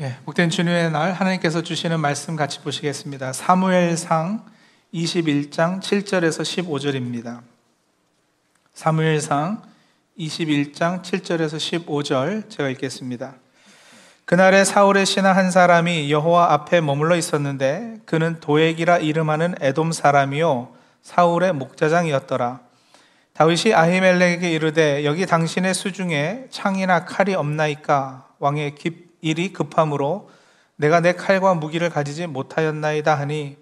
예, 복된 주님의 날 하나님께서 주시는 말씀 같이 보시겠습니다. 사무엘상 21장 7절에서 15절입니다. 사무엘상 21장 7절에서 15절 제가 읽겠습니다. 그날에 사울의 신하 한 사람이 여호와 앞에 머물러 있었는데 그는 도액이라 이름하는 에돔 사람이요 사울의 목자장이었더라. 다윗이 아히멜렉에게 이르되 여기 당신의 수중에 창이나 칼이 없나이까 왕의 깊 일이 급함으로 내가 내 칼과 무기를 가지지 못하였나이다 하니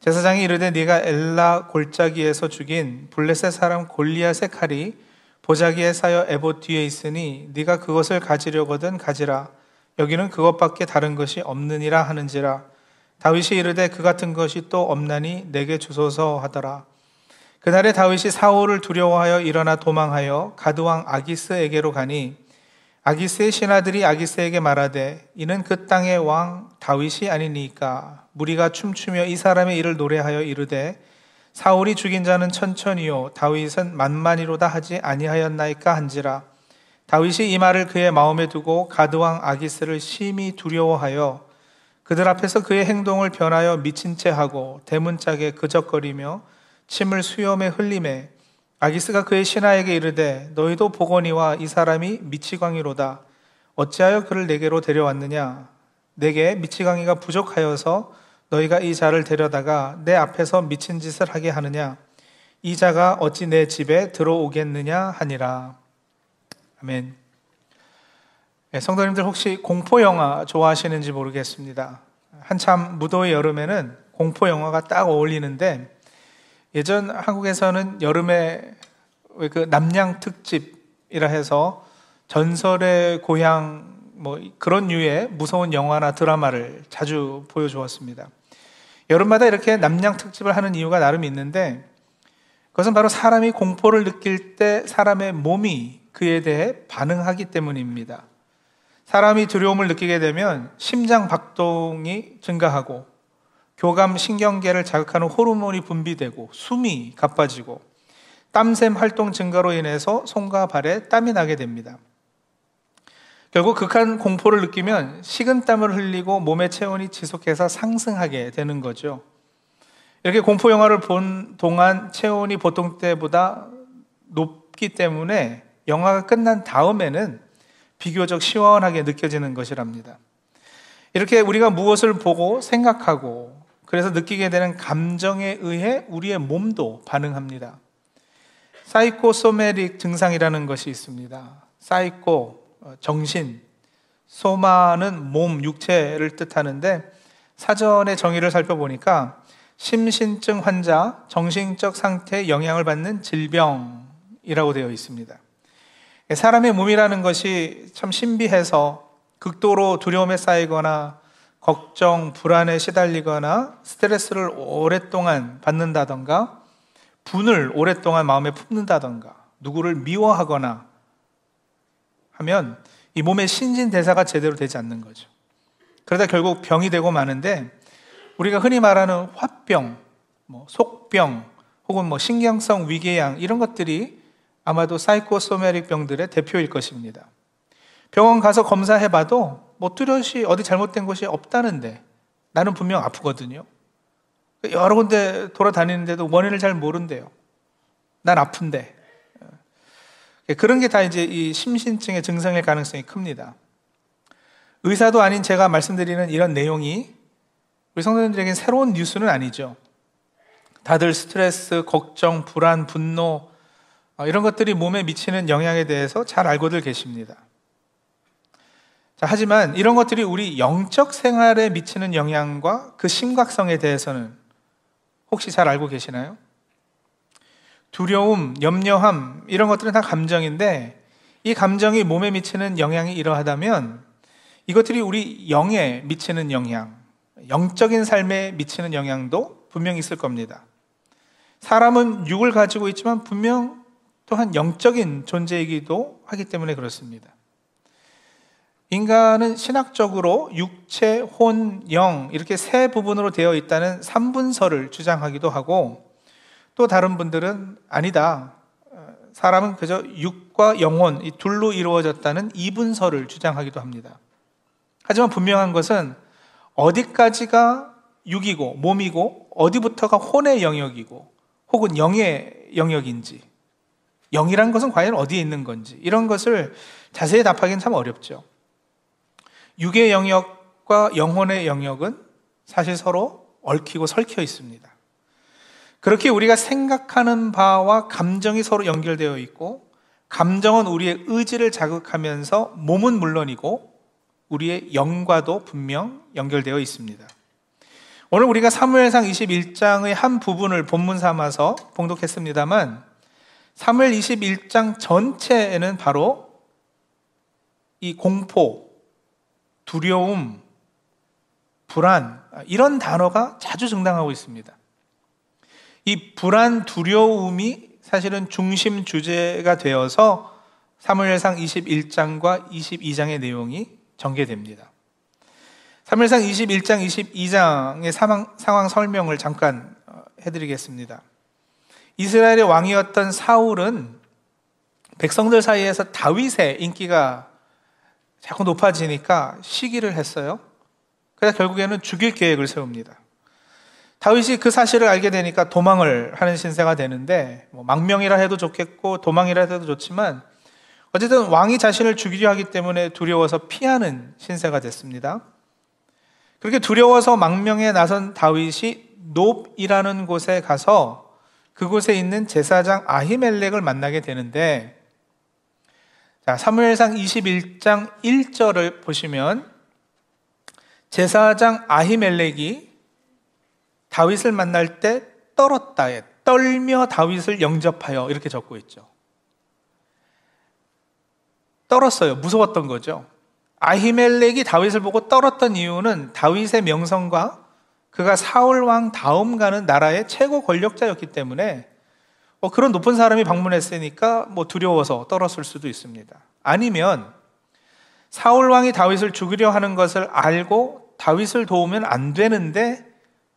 제사장이 이르되 네가 엘라 골짜기에서 죽인 블레셋 사람 골리앗의 칼이 보자기에 쌓여 에봇 뒤에 있으니 네가 그것을 가지려거든 가지라. 여기는 그것밖에 다른 것이 없느니라 하는지라. 다윗이 이르되 그 같은 것이 또 없나니 내게 주소서 하더라. 그날에 다윗이 사울을 두려워하여 일어나 도망하여 가드왕 아기스에게로 가니 아기스의 신하들이 아기스에게 말하되 이는 그 땅의 왕 다윗이 아니니까 무리가 춤추며 이 사람의 일을 노래하여 이르되 사울이 죽인 자는 천천히요 다윗은 만만히로다 하지 아니하였나이까 한지라. 다윗이 이 말을 그의 마음에 두고 가드 왕 아기스를 심히 두려워하여 그들 앞에서 그의 행동을 변하여 미친 채 하고 대문짝에 그적거리며 침을 수염에 흘림에 아기스가 그의 신하에게 이르되 너희도 보거니와 이 사람이 미치광이로다. 어찌하여 그를 내게로 데려왔느냐? 내게 미치광이가 부족하여서 너희가 이 자를 데려다가 내 앞에서 미친 짓을 하게 하느냐? 이 자가 어찌 내 집에 들어오겠느냐 하니라. 아멘. 네, 성도님들 혹시 공포 영화 좋아하시는지 모르겠습니다. 한참 무더위 여름에는 공포 영화가 딱 어울리는데 예전 한국에서는 여름에 그 남양 특집이라 해서 전설의 고향 뭐 그런 류의 무서운 영화나 드라마를 자주 보여주었습니다. 여름마다 이렇게 남양 특집을 하는 이유가 나름 있는데 그것은 바로 사람이 공포를 느낄 때 사람의 몸이 그에 대해 반응하기 때문입니다. 사람이 두려움을 느끼게 되면 심장 박동이 증가하고 교감 신경계를 자극하는 호르몬이 분비되고 숨이 가빠지고 땀샘 활동 증가로 인해서 손과 발에 땀이 나게 됩니다. 결국 극한 공포를 느끼면 식은땀을 흘리고 몸의 체온이 지속해서 상승하게 되는 거죠. 이렇게 공포 영화를 본 동안 체온이 보통 때보다 높기 때문에 영화가 끝난 다음에는 비교적 시원하게 느껴지는 것이랍니다. 이렇게 우리가 무엇을 보고 생각하고 그래서 느끼게 되는 감정에 의해 우리의 몸도 반응합니다. psychosomatic 증상이라는 것이 있습니다. 사이코, 어, 정신, soma는 몸, 육체를 뜻하는데 사전의 정의를 살펴보니까 심신증 환자, 정신적 상태에 영향을 받는 질병이라고 되어 있습니다. 사람의 몸이라는 것이 참 신비해서 극도로 두려움에 쌓이거나 걱정, 불안에 시달리거나 스트레스를 오랫동안 받는다던가 분을 오랫동안 마음에 품는다던가 누구를 미워하거나 하면 이 몸의 신진대사가 제대로 되지 않는 거죠. 그러다 결국 병이 되고 마는데 우리가 흔히 말하는 화병, 뭐 속병, 혹은 뭐 신경성 위궤양 이런 것들이 아마도 사이코소메릭 병들의 대표일 것입니다. 병원 가서 검사해봐도 뭐 뚜렷이 어디 잘못된 것이 없다는데 나는 분명 아프거든요. 여러 군데 돌아다니는데도 원인을 잘 모른대요. 난 아픈데. 그런 게 다 이제 이 심신증의 증상일 가능성이 큽니다. 의사도 아닌 제가 말씀드리는 이런 내용이 우리 성도님들에게는 새로운 뉴스는 아니죠. 다들 스트레스, 걱정, 불안, 분노, 어, 이런 것들이 몸에 미치는 영향에 대해서 잘 알고들 계십니다. 자, 하지만 이런 것들이 우리 영적 생활에 미치는 영향과 그 심각성에 대해서는 혹시 잘 알고 계시나요? 두려움, 염려함, 이런 것들은 다 감정인데 이 감정이 몸에 미치는 영향이 이러하다면 이것들이 우리 영에 미치는 영향, 영적인 삶에 미치는 영향도 분명히 있을 겁니다. 사람은 육을 가지고 있지만 분명 또한 영적인 존재이기도 하기 때문에 그렇습니다. 인간은 신학적으로 육체, 혼, 영 이렇게 세 부분으로 되어 있다는 삼분설을 주장하기도 하고 또 다른 분들은 아니다. 사람은 그저 육과 영혼 이 둘로 이루어졌다는 이분설을 주장하기도 합니다. 하지만 분명한 것은 어디까지가 육이고 몸이고 어디부터가 혼의 영역이고 혹은 영의 영역인지 영이란 것은 과연 어디에 있는 건지 이런 것을 자세히 답하기는 참 어렵죠. 육의 영역과 영혼의 영역은 사실 서로 얽히고 설켜 있습니다. 그렇게 우리가 생각하는 바와 감정이 서로 연결되어 있고 감정은 우리의 의지를 자극하면서 몸은 물론이고 우리의 영과도 분명 연결되어 있습니다. 오늘 우리가 사무엘상 21장의 한 부분을 본문 삼아서 봉독했습니다만 사무엘 21장 전체에는 바로 이 공포, 두려움, 불안 이런 단어가 자주 등장하고 있습니다. 이 불안, 두려움이 사실은 중심 주제가 되어서 사무엘상 21장과 22장의 내용이 전개됩니다. 사무엘상 21장, 22장의 상황, 상황 설명을 잠깐 어, 해드리겠습니다. 이스라엘의 왕이었던 사울은 백성들 사이에서 다윗의 인기가 자꾸 높아지니까 시기를 했어요. 그래서 결국에는 죽일 계획을 세웁니다. 다윗이 그 사실을 알게 되니까 도망을 하는 신세가 되는데 뭐 망명이라 해도 좋겠고 도망이라 해도 좋지만 어쨌든 왕이 자신을 죽이려 하기 때문에 두려워서 피하는 신세가 됐습니다. 그렇게 두려워서 망명에 나선 다윗이 높이라는 곳에 가서 그곳에 있는 제사장 아히멜렉을 만나게 되는데 자, 사무엘상 21장 1절을 보시면 제사장 아히멜렉이 다윗을 만날 때 떨었다에 떨며 다윗을 영접하여 이렇게 적고 있죠. 떨었어요. 무서웠던 거죠. 아히멜렉이 다윗을 보고 떨었던 이유는 다윗의 명성과 그가 사울 왕 다음 가는 나라의 최고 권력자였기 때문에 뭐 그런 높은 사람이 방문했으니까 뭐 두려워서 떨었을 수도 있습니다. 아니면 사울 왕이 다윗을 죽이려 하는 것을 알고 다윗을 도우면 안 되는데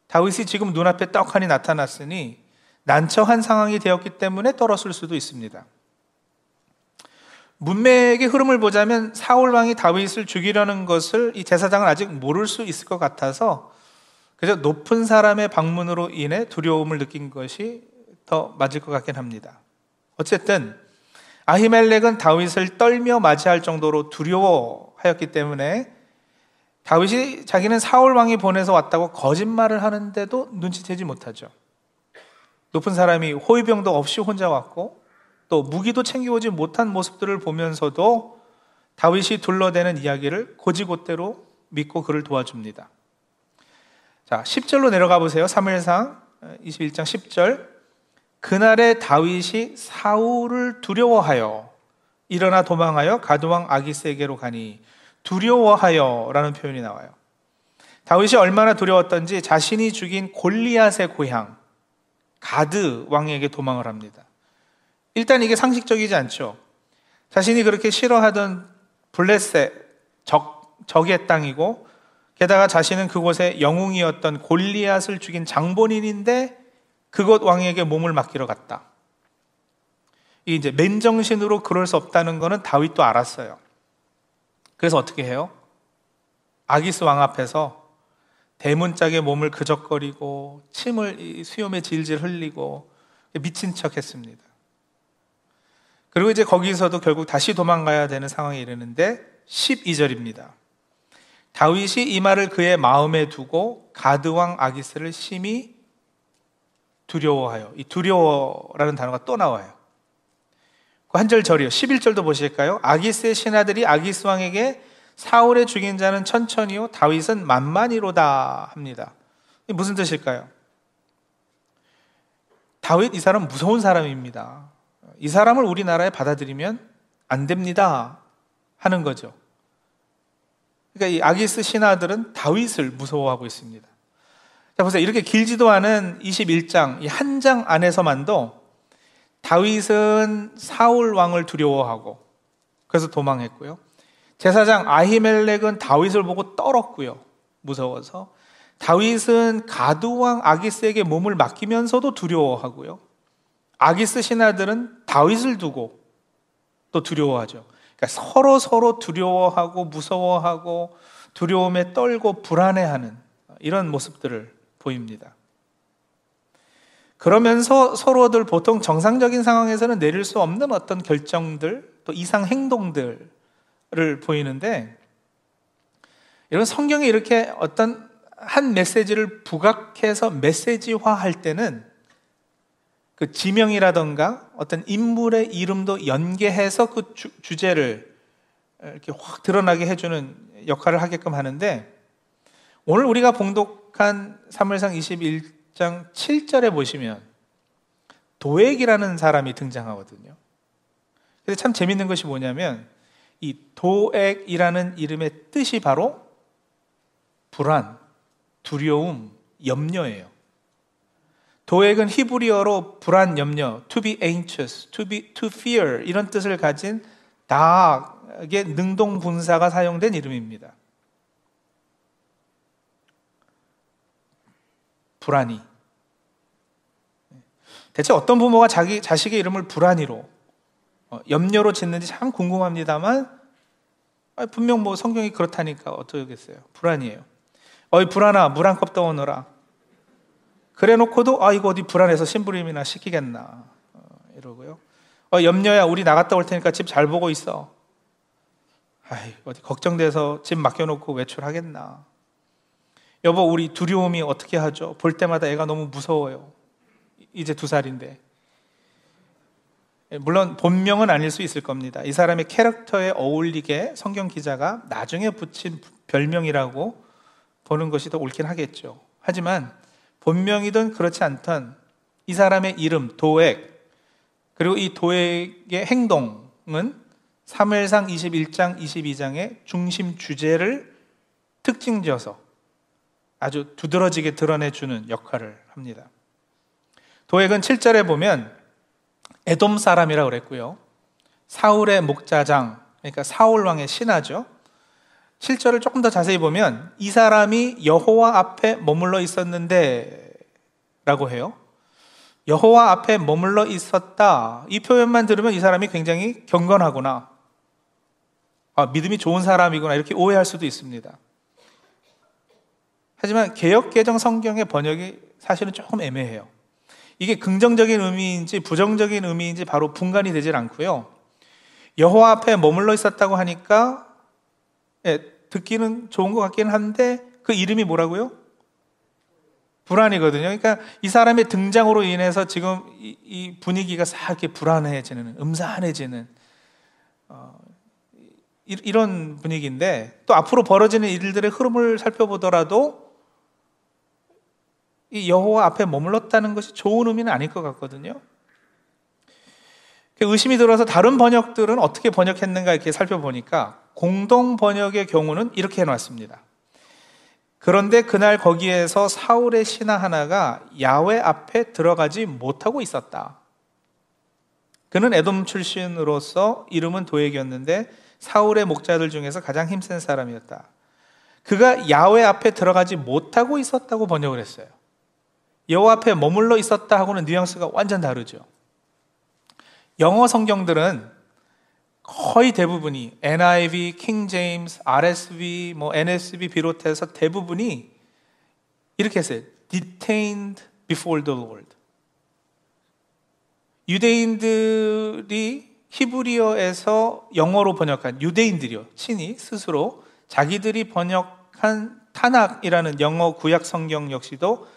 다윗이 지금 눈앞에 떡하니 나타났으니 난처한 상황이 되었기 때문에 떨었을 수도 있습니다. 문맥의 흐름을 보자면 사울 왕이 다윗을 죽이려는 것을 이 제사장은 아직 모를 수 있을 것 같아서 그래서 높은 사람의 방문으로 인해 두려움을 느낀 것이 더 맞을 것 같긴 합니다. 어쨌든 아히멜렉은 다윗을 떨며 맞이할 정도로 두려워하였기 때문에 다윗이 자기는 사울 왕이 보내서 왔다고 거짓말을 하는데도 눈치채지 못하죠. 높은 사람이 호위병도 없이 혼자 왔고 또 무기도 챙겨오지 못한 모습들을 보면서도 다윗이 둘러대는 이야기를 고지곳대로 믿고 그를 도와줍니다. 자, 10절로 내려가 보세요. 3일상 21장 10절. 그날에 다윗이 사울을 두려워하여 일어나 도망하여 가드왕 아기스에게로 가니 두려워하여라는 표현이 나와요. 다윗이 얼마나 두려웠던지 자신이 죽인 골리앗의 고향 가드 왕에게 도망을 합니다. 일단 이게 상식적이지 않죠. 자신이 그렇게 싫어하던 블레셋 적, 적의 땅이고 게다가 자신은 그곳에 영웅이었던 골리앗을 죽인 장본인인데 그곳 왕에게 몸을 맡기러 갔다. 이 이제 맨정신으로 그럴 수 없다는 것은 다윗도 알았어요. 그래서 어떻게 해요? 아기스 왕 앞에서 대문짝에 몸을 그적거리고 침을 수염에 질질 흘리고 미친 척 했습니다. 그리고 이제 거기서도 결국 다시 도망가야 되는 상황에 이르는데 12절입니다. 다윗이 이 말을 그의 마음에 두고 가드왕 아기스를 심히 두려워하여 이 두려워라는 단어가 또 나와요. 그 한절 절이요. 11절도 보실까요? 아기스의 신하들이 아기스 왕에게 사울의 죽인 자는 천천히요 다윗은 만만히로다 합니다. 무슨 뜻일까요? 다윗 이 사람 무서운 사람입니다. 이 사람을 우리나라에 받아들이면 안 됩니다. 하는 거죠. 그러니까 이 아기스 신하들은 다윗을 무서워하고 있습니다. 자, 보세요. 이렇게 길지도 않은 21장, 이 한 장 안에서만도 다윗은 사울 왕을 두려워하고 그래서 도망했고요. 제사장 아히멜렉은 다윗을 보고 떨었고요. 무서워서. 다윗은 가두왕 아기스에게 몸을 맡기면서도 두려워하고요. 아기스 신하들은 다윗을 두고 또 두려워하죠. 그러니까 서로 서로 두려워하고 무서워하고 두려움에 떨고 불안해하는 이런 모습들을 보입니다. 그러면서 서로들 보통 정상적인 상황에서는 내릴 수 없는 어떤 결정들, 또 이상 행동들을 보이는데, 이런 성경에 이렇게 어떤 한 메시지를 부각해서 메시지화 할 때는 그 지명이라던가 어떤 인물의 이름도 연계해서 그 주, 주제를 이렇게 확 드러나게 해주는 역할을 하게끔 하는데 오늘 우리가 봉독 한 3월상 21장 7절에 보시면 도액이라는 사람이 등장하거든요. 근데 참 재밌는 것이 뭐냐면 이 도액이라는 이름의 뜻이 바로 불안, 두려움, 염려예요. 도액은 히브리어로 불안, 염려, to be anxious, to be to fear 이런 뜻을 가진 다의 능동 분사가 사용된 이름입니다. 불안이. 대체 어떤 부모가 자기 자식의 이름을 불안이로 어, 염려로 짓는지 참 궁금합니다만 분명 뭐 성경이 그렇다니까 어쩌겠어요. 불안이에요. 어이 불안아 물 한 컵 떠오너라. 그래 놓고도 아 이거 어디 불안해서 심부름이나 시키겠나 어, 이러고요. 어, 염려야 우리 나갔다 올 테니까 집 잘 보고 있어. 아이 어디 걱정돼서 집 맡겨놓고 외출하겠나. 여보 우리 두려움이 어떻게 하죠? 볼 때마다 애가 너무 무서워요. 이제 두 살인데. 예, 물론 본명은 아닐 수 있을 겁니다. 이 사람의 캐릭터에 어울리게 성경 기자가 나중에 붙인 별명이라고 보는 것이 더 옳긴 하겠죠. 하지만 본명이든 그렇지 않던 이 사람의 이름 도액 그리고 이 도액의 행동은 3일상 21장 22장의 중심 주제를 특징 지어서 아주 두드러지게 드러내주는 역할을 합니다. 도액은 7절에 보면 에돔 사람이라고 그랬고요. 사울의 목자장, 그러니까 사울 왕의 신하죠. 7절을 조금 더 자세히 보면 이 사람이 여호와 앞에 머물러 있었는데 라고 해요. 여호와 앞에 머물러 있었다. 이 표현만 들으면 이 사람이 굉장히 경건하구나. 아, 믿음이 좋은 사람이구나. 이렇게 오해할 수도 있습니다. 하지만 개혁 개정 성경의 번역이 사실은 조금 애매해요. 이게 긍정적인 의미인지 부정적인 의미인지 바로 분간이 되질 않고요. 여호와 앞에 머물러 있었다고 하니까 예, 듣기는 좋은 것 같기는 한데 그 이름이 뭐라고요? 불안이거든요. 그러니까 이 사람의 등장으로 인해서 지금 이, 이 분위기가 싹 이렇게 불안해지는, 음산해지는 어, 이, 런 분위기인데 또 앞으로 벌어지는 일들의 흐름을 살펴보더라도 이 여호와 앞에 머물렀다는 것이 좋은 의미는 아닐 것 같거든요. 의심이 들어서 다른 번역들은 어떻게 번역했는가 이렇게 살펴보니까 공동 번역의 경우는 이렇게 해놨습니다. 그런데 그날 거기에서 사울의 신하 하나가 야외 앞에 들어가지 못하고 있었다. 그는 에돔 출신으로서 이름은 도액이었는데 사울의 목자들 중에서 가장 힘센 사람이었다. 그가 야외 앞에 들어가지 못하고 있었다고 번역을 했어요. 여호와 앞에 머물러 있었다 하고는 뉘앙스가 완전 다르죠. 영어 성경들은 거의 대부분이 NIV, King James, RSV, 뭐 NSV 비롯해서 대부분이 이렇게 했어요. Detained before the Lord. 유대인들이 히브리어에서 영어로 번역한 유대인들이요. 친히 스스로 자기들이 번역한 타낙이라는 영어 구약 성경 역시도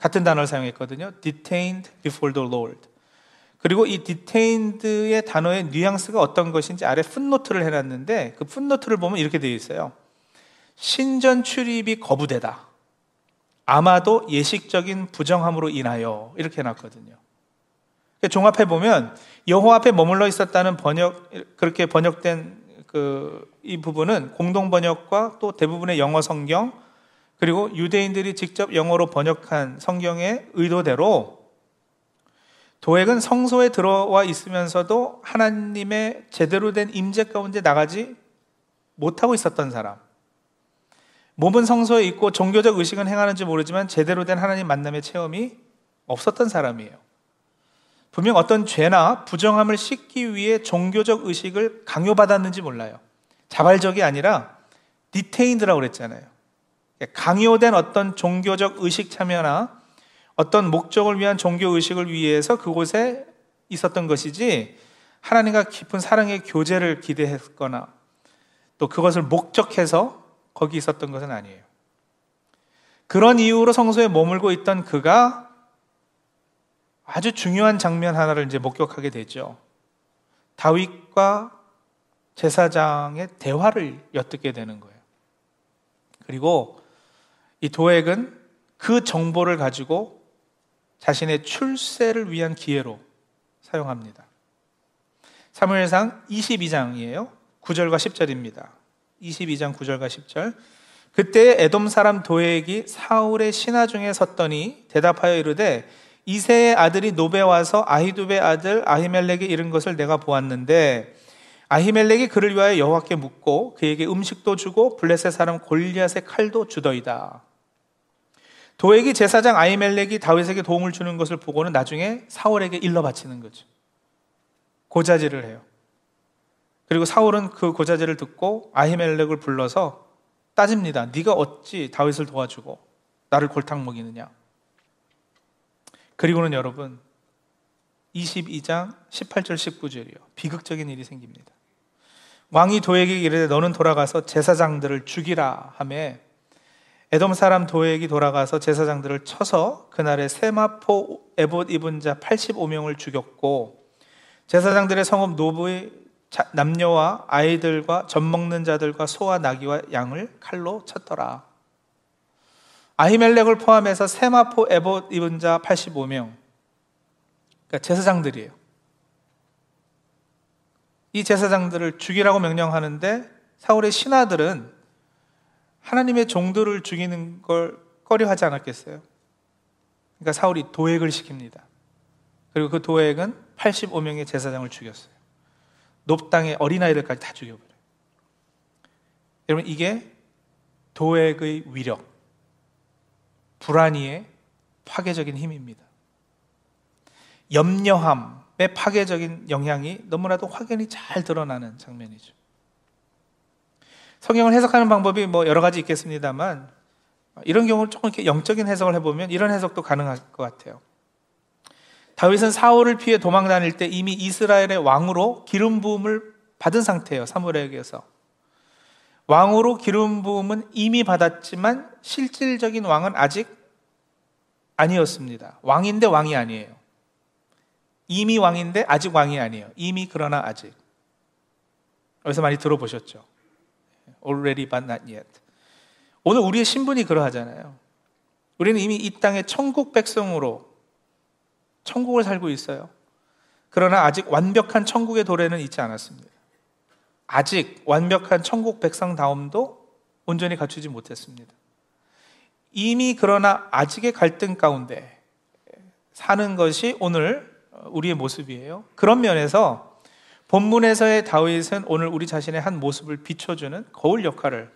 같은 단어를 사용했거든요. Detained before the Lord. 그리고 이 detained의 단어의 뉘앙스가 어떤 것인지 아래 풋노트를 해놨는데 그 풋노트를 보면 이렇게 되어 있어요. 신전 출입이 거부되다. 아마도 예식적인 부정함으로 인하여 이렇게 해놨거든요. 그러니까 종합해 보면 여호 앞에 머물러 있었다는 번역 그렇게 번역된 그 이 부분은 공동 번역과 또 대부분의 영어 성경 그리고 유대인들이 직접 영어로 번역한 성경의 의도대로 도액은 성소에 들어와 있으면서도 하나님의 제대로 된 임재 가운데 나가지 못하고 있었던 사람. 몸은 성소에 있고 종교적 의식은 행하는지 모르지만 제대로 된 하나님 만남의 체험이 없었던 사람이에요. 분명 어떤 죄나 부정함을 씻기 위해 종교적 의식을 강요받았는지 몰라요. 자발적이 아니라 디테인드라고 그랬잖아요. 강요된 어떤 종교적 의식 참여나 어떤 목적을 위한 종교 의식을 위해서 그곳에 있었던 것이지 하나님과 깊은 사랑의 교제를 기대했거나 또 그것을 목적해서 거기 있었던 것은 아니에요. 그런 이유로 성소에 머물고 있던 그가 아주 중요한 장면 하나를 이제 목격하게 되죠. 다윗과 제사장의 대화를 엿듣게 되는 거예요. 그리고 이 도액은 그 정보를 가지고 자신의 출세를 위한 기회로 사용합니다. 사무엘상 22장이에요. 9절과 10절입니다. 22장 9절과 10절. 그때 에돔 사람 도액이 사울의 신하 중에 섰더니 대답하여 이르되 이세의 아들이 노베 와서 아히두베 아들 아히멜렉이 이른 것을 내가 보았는데 아히멜렉이 그를 위하여 여호와께 묻고 그에게 음식도 주고 블레셋 사람 골리앗의 칼도 주더이다. 도액이 제사장 아히멜렉이 다윗에게 도움을 주는 것을 보고는 나중에 사울에게 일러 바치는 거죠. 고자질을 해요. 그리고 사울은 그 고자질을 듣고 아히멜렉을 불러서 따집니다. 네가 어찌 다윗을 도와주고 나를 골탕 먹이느냐? 그리고는 여러분 22장 18절 19절이요. 비극적인 일이 생깁니다. 왕이 도에게 이르되 너는 돌아가서 제사장들을 죽이라 하매 에돔 사람 도액이 돌아가서 제사장들을 쳐서 그날에 세마포 에봇 입은 자 85명을 죽였고 제사장들의 성읍 노브의 남녀와 아이들과 젖 먹는 자들과 소와 나귀와 양을 칼로 쳤더라. 아히멜렉을 포함해서 세마포 에봇 입은 자 85명. 그러니까 제사장들이에요. 이 제사장들을 죽이라고 명령하는데 사울의 신하들은 하나님의 종들을 죽이는 걸 꺼려하지 않았겠어요. 그러니까 사울이 도액을 시킵니다. 그리고 그 도액은 85명의 제사장을 죽였어요. 높당의 어린아이들까지 다 죽여버려요. 여러분, 이게 도액의 위력, 불안이의 파괴적인 힘입니다. 염려함의 파괴적인 영향이 너무나도 확연히 잘 드러나는 장면이죠. 성경을 해석하는 방법이 뭐 여러 가지 있겠습니다만 이런 경우를 조금 이렇게 영적인 해석을 해보면 이런 해석도 가능할 것 같아요. 다윗은 사울을 피해 도망 다닐 때 이미 이스라엘의 왕으로 기름 부음을 받은 상태예요. 사무엘에게서. 왕으로 기름 부음은 이미 받았지만 실질적인 왕은 아직 아니었습니다. 왕인데 왕이 아니에요. 이미 왕인데 아직 왕이 아니에요. 이미 그러나 아직. 여기서 많이 들어보셨죠? Already but not yet. 오늘 우리의 신분이 그러하잖아요. 우리는 이미 이 땅의 천국 백성으로 천국을 살고 있어요. 그러나 아직 완벽한 천국의 도래는 있지 않았습니다. 아직 완벽한 천국 백성다움도 온전히 갖추지 못했습니다. 이미 그러나 아직의 갈등 가운데 사는 것이 오늘 우리의 모습이에요. 그런 면에서 본문에서의 다윗은 오늘 우리 자신의 한 모습을 비춰주는 거울 역할을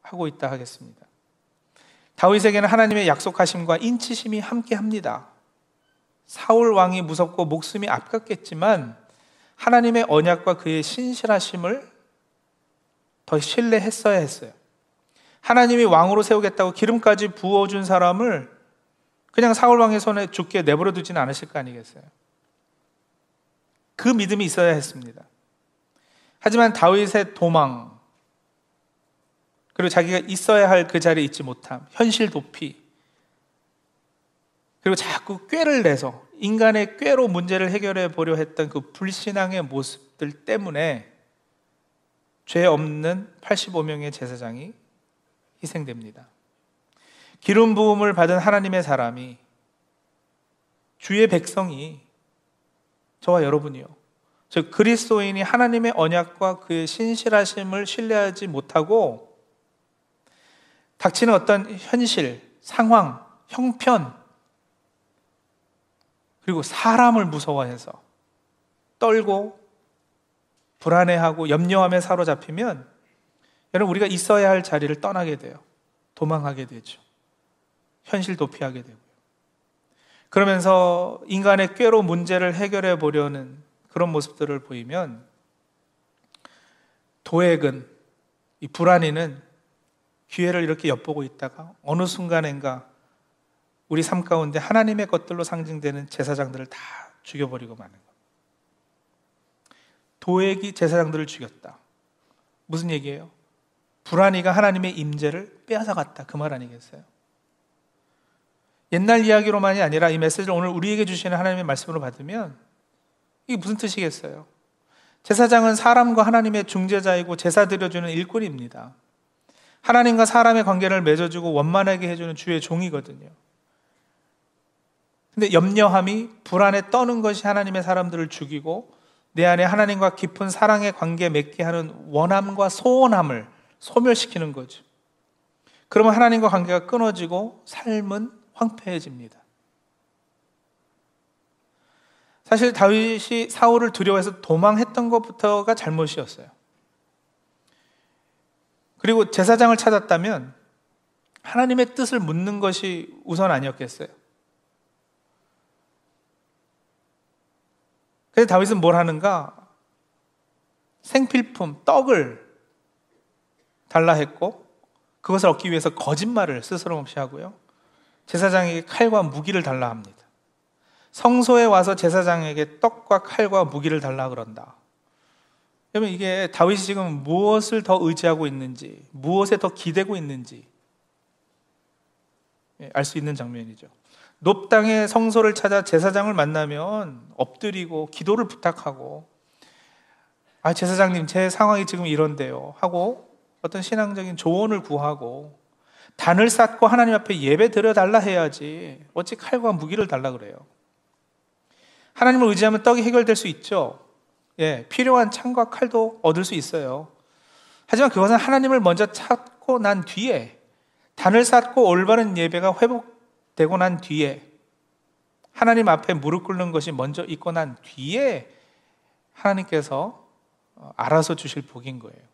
하고 있다 하겠습니다. 다윗에게는 하나님의 약속하심과 인치심이 함께 합니다. 사울 왕이 무섭고 목숨이 아깝겠지만 하나님의 언약과 그의 신실하심을 더 신뢰했어야 했어요. 하나님이 왕으로 세우겠다고 기름까지 부어준 사람을 그냥 사울 왕의 손에 죽게 내버려 두지는 않으실 거 아니겠어요? 그 믿음이 있어야 했습니다. 하지만 다윗의 도망, 그리고 자기가 있어야 할 그 자리에 있지 못함, 현실 도피, 그리고 자꾸 꾀를 내서 인간의 꾀로 문제를 해결해 보려 했던 그 불신앙의 모습들 때문에 죄 없는 85명의 제사장이 희생됩니다. 기름 부음을 받은 하나님의 사람이 주의 백성이 저와 여러분이요. 즉 그리스도인이 하나님의 언약과 그의 신실하심을 신뢰하지 못하고 닥치는 어떤 현실, 상황, 형편 그리고 사람을 무서워해서 떨고 불안해하고 염려함에 사로잡히면 여러분 우리가 있어야 할 자리를 떠나게 돼요. 도망하게 되죠. 현실 도피하게 되고요. 그러면서 인간의 꾀로 문제를 해결해 보려는 그런 모습들을 보이면 도액은 이 불안이는 기회를 이렇게 엿보고 있다가 어느 순간인가 우리 삶 가운데 하나님의 것들로 상징되는 제사장들을 다 죽여버리고 마는 것. 도액이 제사장들을 죽였다. 무슨 얘기예요? 불안이가 하나님의 임재를 빼앗아갔다. 그 말 아니겠어요? 옛날 이야기로만이 아니라 이 메시지를 오늘 우리에게 주시는 하나님의 말씀으로 받으면 이게 무슨 뜻이겠어요? 제사장은 사람과 하나님의 중재자이고 제사 드려주는 일꾼입니다. 하나님과 사람의 관계를 맺어주고 원만하게 해주는 주의 종이거든요. 근데 염려함이 불안에 떠는 것이 하나님의 사람들을 죽이고 내 안에 하나님과 깊은 사랑의 관계 맺게 하는 원함과 소원함을 소멸시키는 거죠. 그러면 하나님과 관계가 끊어지고 삶은 황폐해집니다. 사실 다윗이 사울을 두려워해서 도망했던 것부터가 잘못이었어요. 그리고 제사장을 찾았다면 하나님의 뜻을 묻는 것이 우선 아니었겠어요. 그래서 다윗은 뭘 하는가? 생필품, 떡을 달라 했고, 그것을 얻기 위해서 거짓말을 스스럼 없이 하고요. 제사장에게 칼과 무기를 달라 합니다. 성소에 와서 제사장에게 떡과 칼과 무기를 달라 그런다. 그러면 이게 다윗이 지금 무엇을 더 의지하고 있는지, 무엇에 더 기대고 있는지 예, 알수 있는 장면이죠. 높당의 성소를 찾아 제사장을 만나면 엎드리고 기도를 부탁하고 아 제사장님 제 상황이 지금 이런데요 하고 어떤 신앙적인 조언을 구하고 단을 쌓고 하나님 앞에 예배 드려 달라 해야지 어찌 칼과 무기를 달라 그래요. 하나님을 의지하면 떡이 해결될 수 있죠. 예, 필요한 창과 칼도 얻을 수 있어요. 하지만 그것은 하나님을 먼저 찾고 난 뒤에 단을 쌓고 올바른 예배가 회복되고 난 뒤에 하나님 앞에 무릎 꿇는 것이 먼저 있고 난 뒤에 하나님께서 어, 알아서 주실 복인 거예요.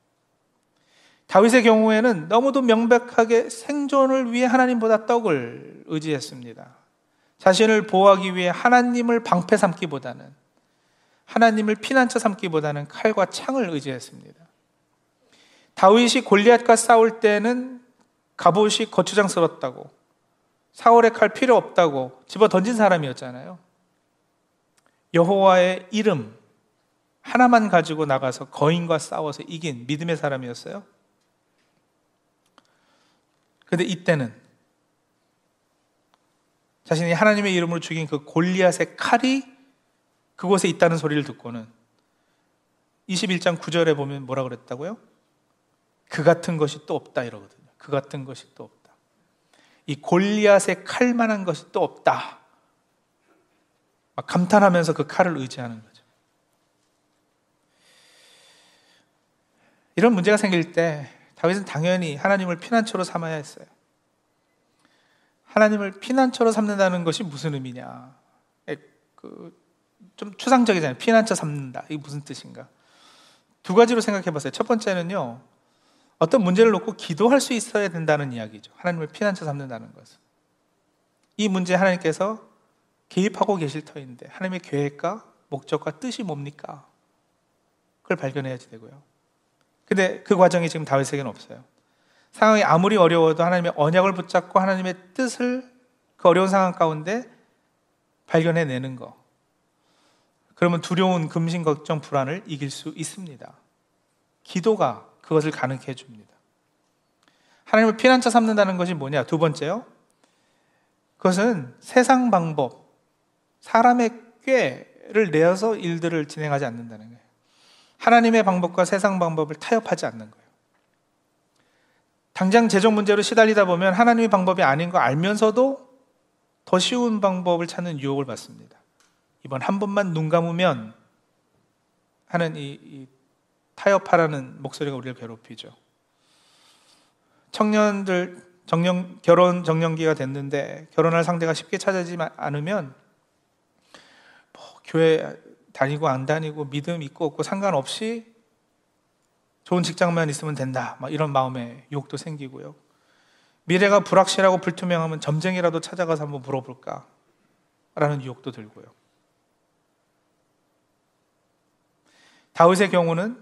다윗의 경우에는 너무도 명백하게 생존을 위해 하나님보다 떡을 의지했습니다. 자신을 보호하기 위해 하나님을 방패 삼기보다는 하나님을 피난처 삼기보다는 칼과 창을 의지했습니다. 다윗이 골리앗과 싸울 때는 갑옷이 거추장스럽다고 사울의 칼 필요 없다고 집어 던진 사람이었잖아요. 여호와의 이름 하나만 가지고 나가서 거인과 싸워서 이긴 믿음의 사람이었어요. 근데 이때는 자신이 하나님의 이름으로 죽인 그 골리앗의 칼이 그곳에 있다는 소리를 듣고는 21장 9절에 보면 뭐라 그랬다고요? 그 같은 것이 또 없다 이러거든요. 그 같은 것이 또 없다. 이 골리앗의 칼만한 것이 또 없다. 막 감탄하면서 그 칼을 의지하는 거죠. 이런 문제가 생길 때 다윗은 당연히 하나님을 피난처로 삼아야 했어요. 하나님을 피난처로 삼는다는 것이 무슨 의미냐? 그, 좀 추상적이잖아요. 피난처 삼는다. 이게 무슨 뜻인가? 두 가지로 생각해 봤어요. 첫 번째는요, 어떤 문제를 놓고 기도할 수 있어야 된다는 이야기죠. 하나님을 피난처 삼는다는 것은. 이 문제에 하나님께서 개입하고 계실 터인데, 하나님의 계획과 목적과 뜻이 뭡니까? 그걸 발견해야지 되고요. 근데 그 과정이 지금 다윗에게는 없어요. 상황이 아무리 어려워도 하나님의 언약을 붙잡고 하나님의 뜻을 그 어려운 상황 가운데 발견해내는 거. 그러면 두려운 금신, 걱정, 불안을 이길 수 있습니다. 기도가 그것을 가능케 해줍니다. 하나님을 피난처 삼는다는 것이 뭐냐? 두 번째요. 그것은 세상 방법, 사람의 꾀를 내어서 일들을 진행하지 않는다는 거예요. 하나님의 방법과 세상 방법을 타협하지 않는 거예요. 당장 재정 문제로 시달리다 보면 하나님의 방법이 아닌 거 알면서도 더 쉬운 방법을 찾는 유혹을 받습니다. 이번 한 번만 눈 감으면 하는 이, 이 타협하라는 목소리가 우리를 괴롭히죠. 청년들 정년 결혼 정년기가 됐는데 결혼할 상대가 쉽게 찾아지지 않으면 뭐 교회 다니고 안 다니고 믿음 있고 없고 상관없이 좋은 직장만 있으면 된다. 막 이런 마음의 유혹도 생기고요. 미래가 불확실하고 불투명하면 점쟁이라도 찾아가서 한번 물어볼까? 라는 유혹도 들고요. 다윗의 경우는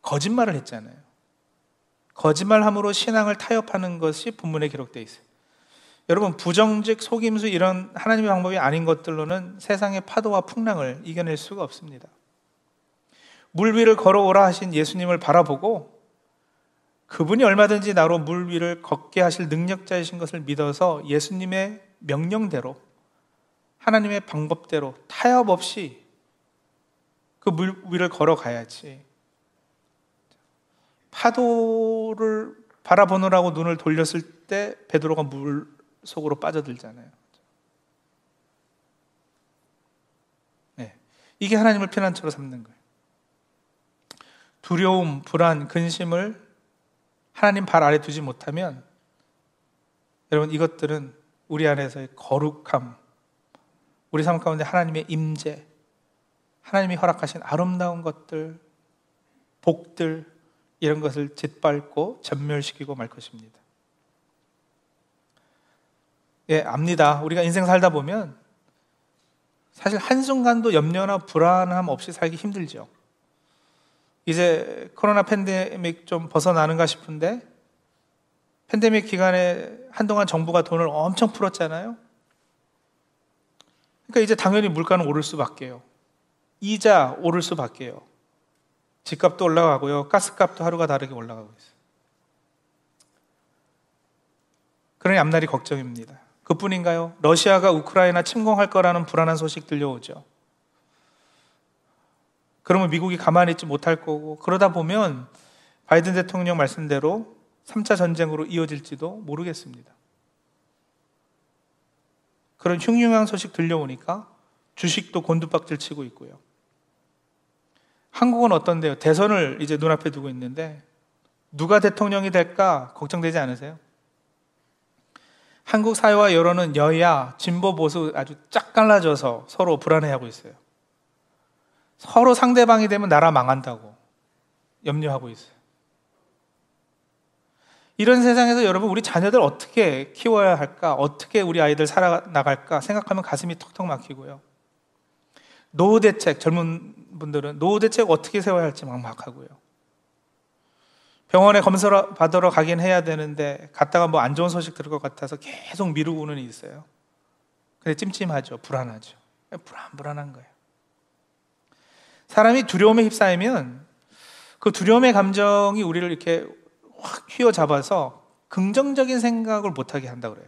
거짓말을 했잖아요. 거짓말함으로 신앙을 타협하는 것이 본문에 기록되어 있어요. 여러분 부정직, 속임수 이런 하나님의 방법이 아닌 것들로는 세상의 파도와 풍랑을 이겨낼 수가 없습니다. 물 위를 걸어오라 하신 예수님을 바라보고 그분이 얼마든지 나로 물 위를 걷게 하실 능력자이신 것을 믿어서 예수님의 명령대로 하나님의 방법대로 타협 없이 그 물 위를 걸어가야지. 파도를 바라보느라고 눈을 돌렸을 때 베드로가 물 속으로 빠져들잖아요. 네. 이게 하나님을 피난처로 삼는 거예요. 두려움, 불안, 근심을 하나님 발 아래 두지 못하면 여러분 이것들은 우리 안에서의 거룩함, 우리 삶 가운데 하나님의 임재, 하나님이 허락하신 아름다운 것들, 복들 이런 것을 짓밟고 전멸시키고 말 것입니다. 예, 압니다. 우리가 인생 살다 보면 사실 한순간도 염려나 불안함 없이 살기 힘들죠. 이제 코로나 팬데믹 좀 벗어나는가 싶은데 팬데믹 기간에 한동안 정부가 돈을 엄청 풀었잖아요. 그러니까 이제 당연히 물가는 오를 수밖에요. 이자 오를 수밖에요. 집값도 올라가고요. 가스값도 하루가 다르게 올라가고 있어요. 그러니 앞날이 걱정입니다. 그뿐인가요? 러시아가 우크라이나 침공할 거라는 불안한 소식 들려오죠. 그러면 미국이 가만히 있지 못할 거고 그러다 보면 바이든 대통령 말씀대로 3차 전쟁으로 이어질지도 모르겠습니다. 그런 흉흉한 소식 들려오니까 주식도 곤두박질 치고 있고요. 한국은 어떤데요? 대선을 이제 눈앞에 두고 있는데 누가 대통령이 될까 걱정되지 않으세요? 한국 사회와 여론은 여야, 진보, 보수 아주 짝 갈라져서 서로 불안해하고 있어요. 서로 상대방이 되면 나라 망한다고 염려하고 있어요. 이런 세상에서 여러분 우리 자녀들 어떻게 키워야 할까? 어떻게 우리 아이들 살아나갈까? 생각하면 가슴이 턱턱 막히고요. 노후 대책 젊은 분들은 노후 대책 어떻게 세워야 할지 막막하고요. 병원에 검사 받으러 가긴 해야 되는데 갔다가 뭐 안 좋은 소식 들을 것 같아서 계속 미루고는 있어요. 근데 찜찜하죠. 불안하죠. 불안 불안한 거예요. 사람이 두려움에 휩싸이면 그 두려움의 감정이 우리를 이렇게 확 휘어잡아서 긍정적인 생각을 못하게 한다 그래요.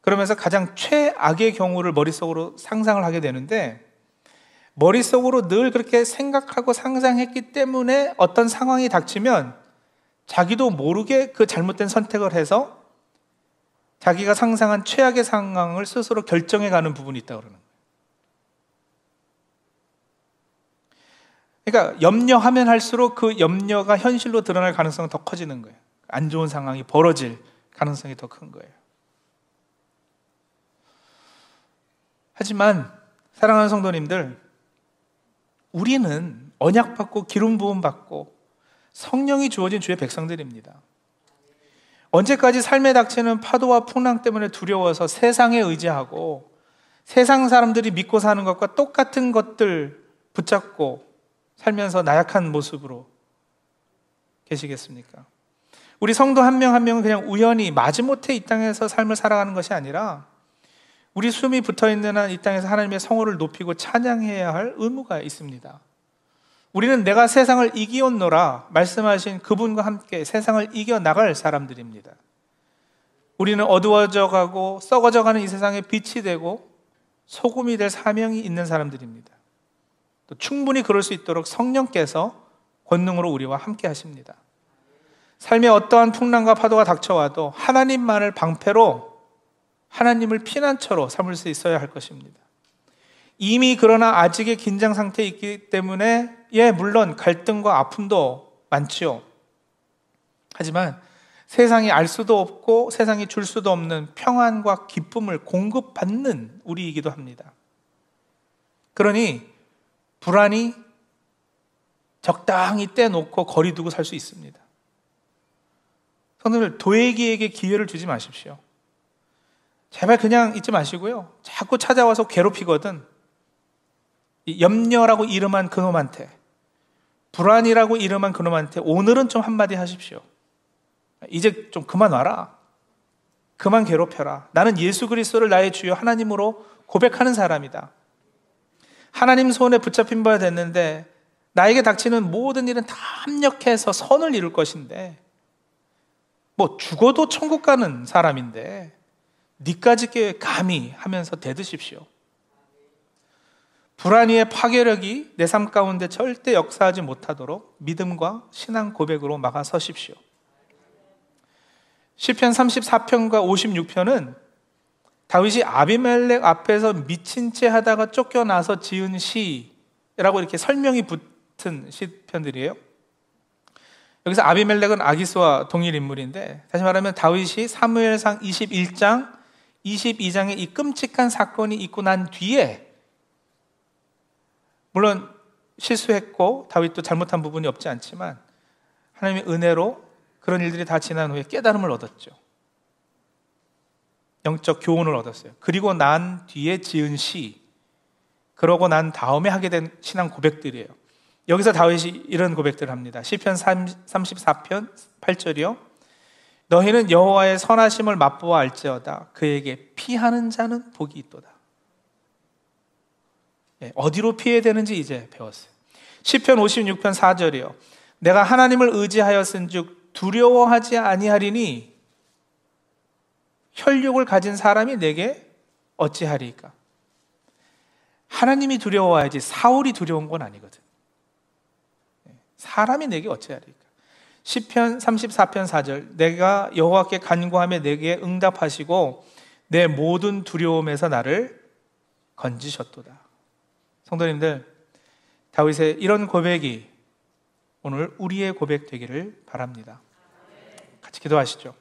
그러면서 가장 최악의 경우를 머릿속으로 상상을 하게 되는데 머릿속으로 늘 그렇게 생각하고 상상했기 때문에 어떤 상황이 닥치면 자기도 모르게 그 잘못된 선택을 해서 자기가 상상한 최악의 상황을 스스로 결정해 가는 부분이 있다 그러는 거예요. 그러니까 염려하면 할수록 그 염려가 현실로 드러날 가능성은 더 커지는 거예요. 안 좋은 상황이 벌어질 가능성이 더 큰 거예요. 하지만 사랑하는 성도님들, 우리는 언약 받고 기름 부음 받고 성령이 주어진 주의 백성들입니다. 언제까지 삶에 닥치는 파도와 풍랑 때문에 두려워서 세상에 의지하고 세상 사람들이 믿고 사는 것과 똑같은 것들 붙잡고 살면서 나약한 모습으로 계시겠습니까? 우리 성도 한 명 한 명은 그냥 우연히 마지못해 이 땅에서 삶을 살아가는 것이 아니라 우리 숨이 붙어 있는 한 이 땅에서 하나님의 성호를 높이고 찬양해야 할 의무가 있습니다. 우리는 내가 세상을 이기었노라 말씀하신 그분과 함께 세상을 이겨 나갈 사람들입니다. 우리는 어두워져 가고 썩어져 가는 이 세상에 빛이 되고 소금이 될 사명이 있는 사람들입니다. 또 충분히 그럴 수 있도록 성령께서 권능으로 우리와 함께 하십니다. 삶에 어떠한 풍랑과 파도가 닥쳐와도 하나님만을 방패로 하나님을 피난처로 삼을 수 있어야 할 것입니다. 이미 그러나 아직의 긴장 상태에 있기 때문에 예, 물론 갈등과 아픔도 많지요. 하지만 세상이 알 수도 없고 세상이 줄 수도 없는 평안과 기쁨을 공급받는 우리이기도 합니다. 그러니 불안이 적당히 떼놓고 거리두고 살 수 있습니다. 성도들 도애기에게 기회를 주지 마십시오. 제발 그냥 잊지 마시고요. 자꾸 찾아와서 괴롭히거든. 염려라고 이름한 그놈한테, 불안이라고 이름한 그놈한테 오늘은 좀 한마디 하십시오. 이제 좀 그만 와라. 그만 괴롭혀라. 나는 예수 그리스도를 나의 주요 하나님으로 고백하는 사람이다. 하나님 손에 붙잡힌 바가 됐는데 나에게 닥치는 모든 일은 다 합력해서 선을 이룰 것인데 뭐 죽어도 천국 가는 사람인데 니까지 감히 하면서 대드십시오. 불안위의 파괴력이 내 삶 가운데 절대 역사하지 못하도록 믿음과 신앙 고백으로 막아 서십시오. 시편 34편과 56편은 다윗이 아비멜렉 앞에서 미친 채 하다가 쫓겨나서 지은 시라고 이렇게 설명이 붙은 시편들이에요. 여기서 아비멜렉은 아기스와 동일 인물인데 다시 말하면 다윗이 사무엘상 21장, 22장에 이 끔찍한 사건이 있고 난 뒤에 물론 실수했고 다윗도 잘못한 부분이 없지 않지만 하나님의 은혜로 그런 일들이 다 지난 후에 깨달음을 얻었죠. 영적 교훈을 얻었어요. 그리고 난 뒤에 지은 시, 그러고 난 다음에 하게 된 신앙 고백들이에요. 여기서 다윗이 이런 고백들을 합니다. 시편 34편 8절이요. 너희는 여호와의 선하심을 맛보아 알지어다. 그에게 피하는 자는 복이 있도다. 예, 어디로 피해야 되는지 이제 배웠어요. 시편 56편 4절이요. 내가 하나님을 의지하였은 즉 두려워하지 아니하리니 혈육을 가진 사람이 내게 어찌하리까? 하나님이 두려워야지 사울이 두려운 건 아니거든. 사람이 내게 어찌하리까? 시편 34편 4절 내가 여호와께 간구하며 내게 응답하시고 내 모든 두려움에서 나를 건지셨도다. 성도님들 다윗의 이런 고백이 오늘 우리의 고백 되기를 바랍니다. 같이 기도하시죠.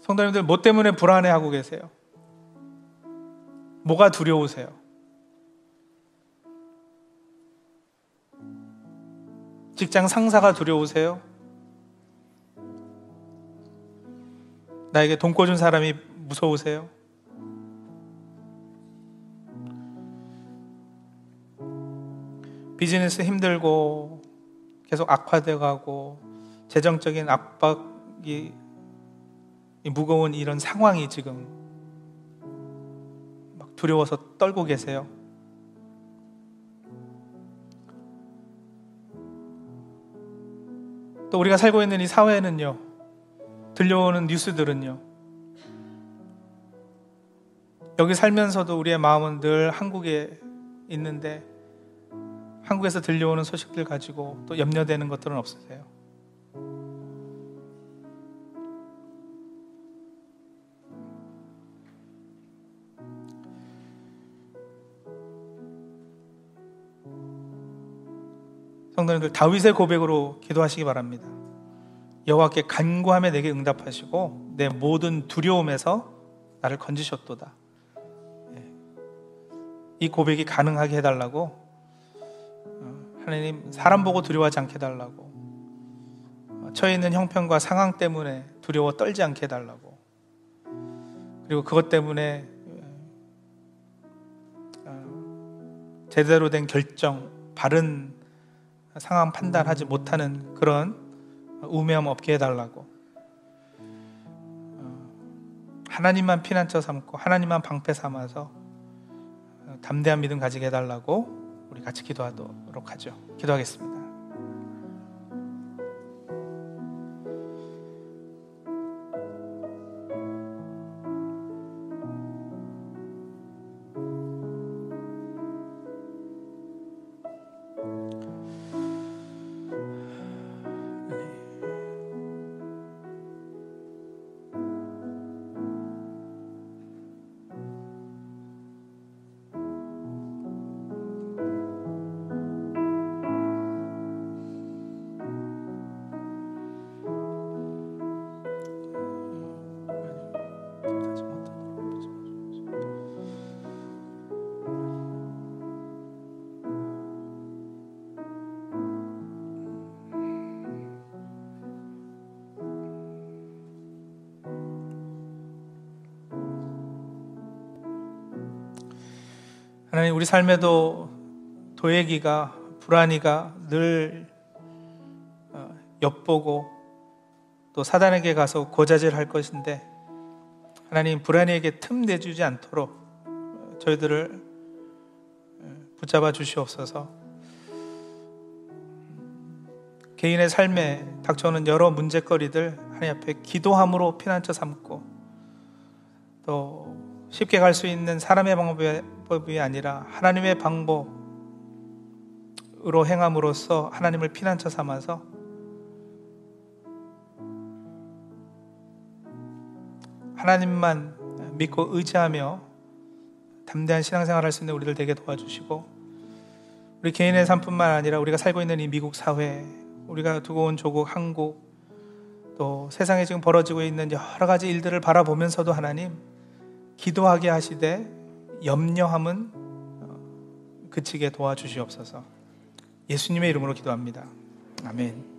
성도님들, 뭐 때문에 불안해하고 계세요? 뭐가 두려우세요? 직장 상사가 두려우세요? 나에게 돈 꿔준 사람이 무서우세요? 비즈니스 힘들고 계속 악화돼 가고 재정적인 압박이 무거운 이런 상황이 지금 막 두려워서 떨고 계세요. 또 우리가 살고 있는 이 사회는요, 들려오는 뉴스들은요, 여기 살면서도 우리의 마음은 늘 한국에 있는데 한국에서 들려오는 소식들 가지고 또 염려되는 것들은 없으세요? 성도님들 다윗의 고백으로 기도하시기 바랍니다. 여호와께 간구하며 내게 응답하시고 내 모든 두려움에서 나를 건지셨도다. 예. 이 고백이 가능하게 해달라고 하나님 사람 보고 두려워하지 않게 해달라고 처해 있는 형편과 상황 때문에 두려워 떨지 않게 해달라고 그리고 그것 때문에 어, 제대로 된 결정, 바른 상황 판단하지 못하는 그런 우매함 없게 해달라고 어, 하나님만 피난처 삼고 하나님만 방패 삼아서 담대한 믿음 가지게 해달라고 우리 같이 기도하도록 하죠. 기도하겠습니다. 하나님 우리 삶에도 도예기가 불안이가 늘 엿보고 또 사단에게 가서 고자질할 것인데 하나님 불안이에게 틈 내주지 않도록 저희들을 붙잡아 주시옵소서. 개인의 삶에 닥쳐오는 여러 문제거리들 하나님 앞에 기도함으로 피난처 삼고 또 쉽게 갈 수 있는 사람의 방법 이 아니라 하나님의 방법으로 행함으로써 하나님을 피난처 삼아서 하나님만 믿고 의지하며 담대한 신앙생활 할수 있는 우리들 되게 도와주시고 우리 개인의 삶뿐만 아니라 우리가 살고 있는 이 미국 사회 우리가 두고 온 조국 한국 또 세상에 지금 벌어지고 있는 여러 가지 일들을 바라보면서도 하나님 기도하게 하시되 염려함은 어, 그치게 도와주시옵소서 예수님의 이름으로 기도합니다. 아멘.